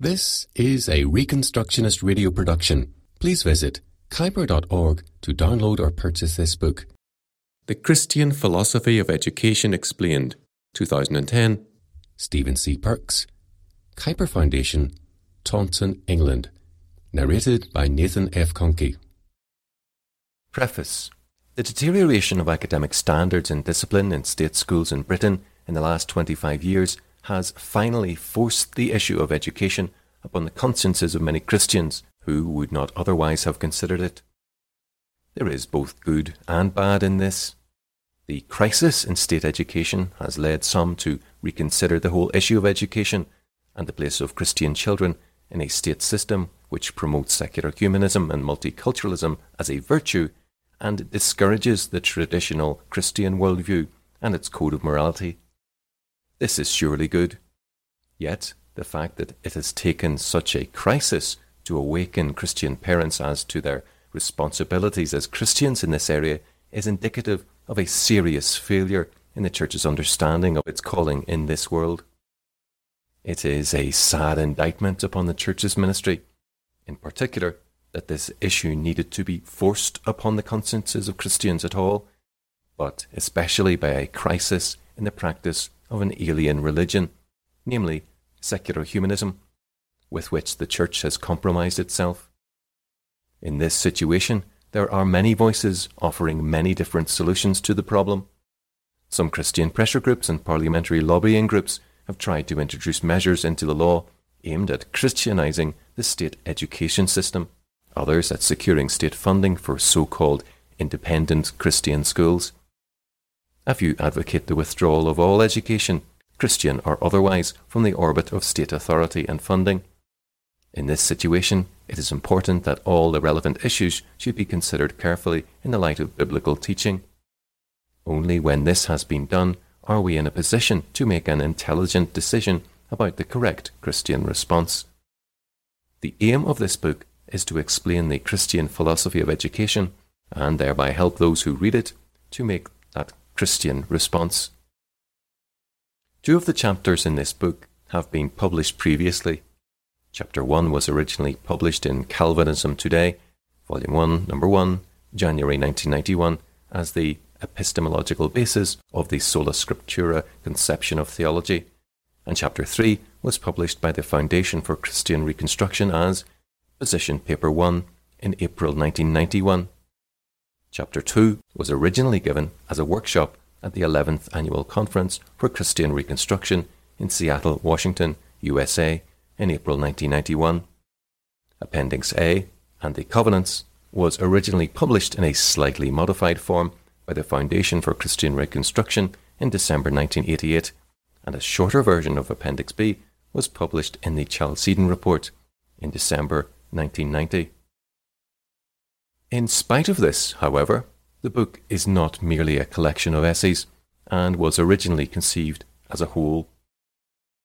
This is a Reconstructionist radio production. Please visit kuyper.org to download or purchase this book. The Christian Philosophy of Education Explained, 2010. Stephen C. Perks. Kuyper Foundation, Taunton, England. Narrated by Nathan F. Conkey. Preface The deterioration of academic standards and discipline in state schools in Britain in the last 25 years has finally forced the issue of education upon the consciences of many Christians who would not otherwise have considered it. There is both good and bad in this. The crisis in state education has led some to reconsider the whole issue of education and the place of Christian children in a state system which promotes secular humanism and multiculturalism as a virtue and discourages the traditional Christian worldview and its code of morality. This is surely good. Yet, the fact that it has taken such a crisis to awaken Christian parents as to their responsibilities as Christians in this area is indicative of a serious failure in the Church's understanding of its calling in this world. It is a sad indictment upon the Church's ministry, in particular, that this issue needed to be forced upon the consciences of Christians at all, but especially by a crisis in the practice of an alien religion, namely secular humanism, with which the Church has compromised itself. In this situation, there are many voices offering many different solutions to the problem. Some Christian pressure groups and parliamentary lobbying groups have tried to introduce measures into the law aimed at Christianizing the state education system, others at securing state funding for so called independent Christian schools. A you advocate the withdrawal of all education, Christian or otherwise, from the orbit of state authority and funding. In this situation, it is important that all the relevant issues should be considered carefully in the light of biblical teaching. Only when this has been done are we in a position to make an intelligent decision about the correct Christian response. The aim of this book is to explain the Christian philosophy of education and thereby help those who read it to make that Christian response. Two of the chapters in this book have been published previously. Chapter 1 was originally published in Calvinism Today, Volume 1, Number 1, January 1991, as the epistemological basis of the sola scriptura conception of theology, and Chapter 3 was published by the Foundation for Christian Reconstruction as Position Paper 1 in April 1991. Chapter 2 was originally given as a workshop at the 11th Annual Conference for Christian Reconstruction in Seattle, Washington, USA, in April 1991. Appendix A and the Covenants was originally published in a slightly modified form by the Foundation for Christian Reconstruction in December 1988, and a shorter version of Appendix B was published in the Chalcedon Report in December 1990. In spite of this, however, the book is not merely a collection of essays and was originally conceived as a whole.